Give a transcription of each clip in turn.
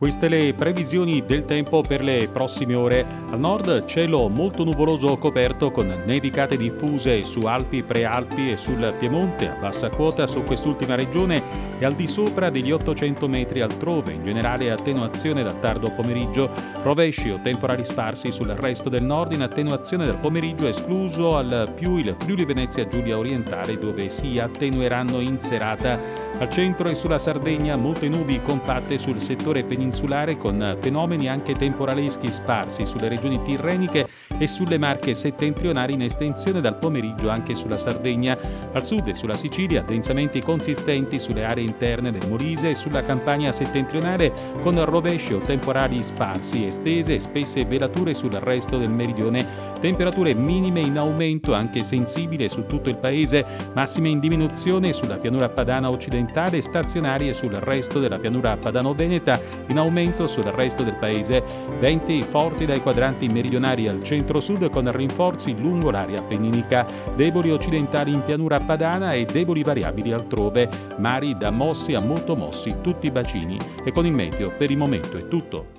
Queste le previsioni del tempo per le prossime ore. Al nord cielo molto nuvoloso coperto con nevicate diffuse su Alpi, Prealpi e sul Piemonte a bassa quota su quest'ultima regione e al di sopra degli 800 metri altrove. In generale attenuazione dal tardo pomeriggio, rovesci o temporali sparsi sul resto del nord in attenuazione dal pomeriggio escluso al più il Friuli Venezia Giulia orientale dove si attenueranno in serata. Al centro e sulla Sardegna molte nubi compatte sul settore peninsulare con fenomeni anche temporaleschi sparsi sulle regioni tirreniche e sulle Marche settentrionali in estensione dal pomeriggio anche sulla Sardegna. Al sud e sulla Sicilia densamenti consistenti sulle aree interne del Molise e sulla Campania settentrionale con rovesci o temporali sparsi, estese e spesse velature sul resto del meridione. Temperature minime in aumento anche sensibile su tutto il paese, massime in diminuzione sulla pianura padana occidentale stazionarie sul resto della pianura padano-veneta, in aumento sul resto del paese, venti forti dai quadranti meridionali al centro-sud con rinforzi lungo l'area appenninica, deboli occidentali in pianura padana e deboli variabili altrove, mari da mossi a molto mossi, tutti i bacini. E con il meteo per il momento è tutto.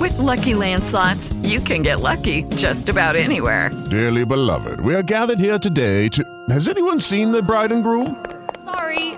With Lucky Land slots, you can get lucky just about anywhere. Dearly beloved, we are gathered here today to. Has anyone seen the bride and groom?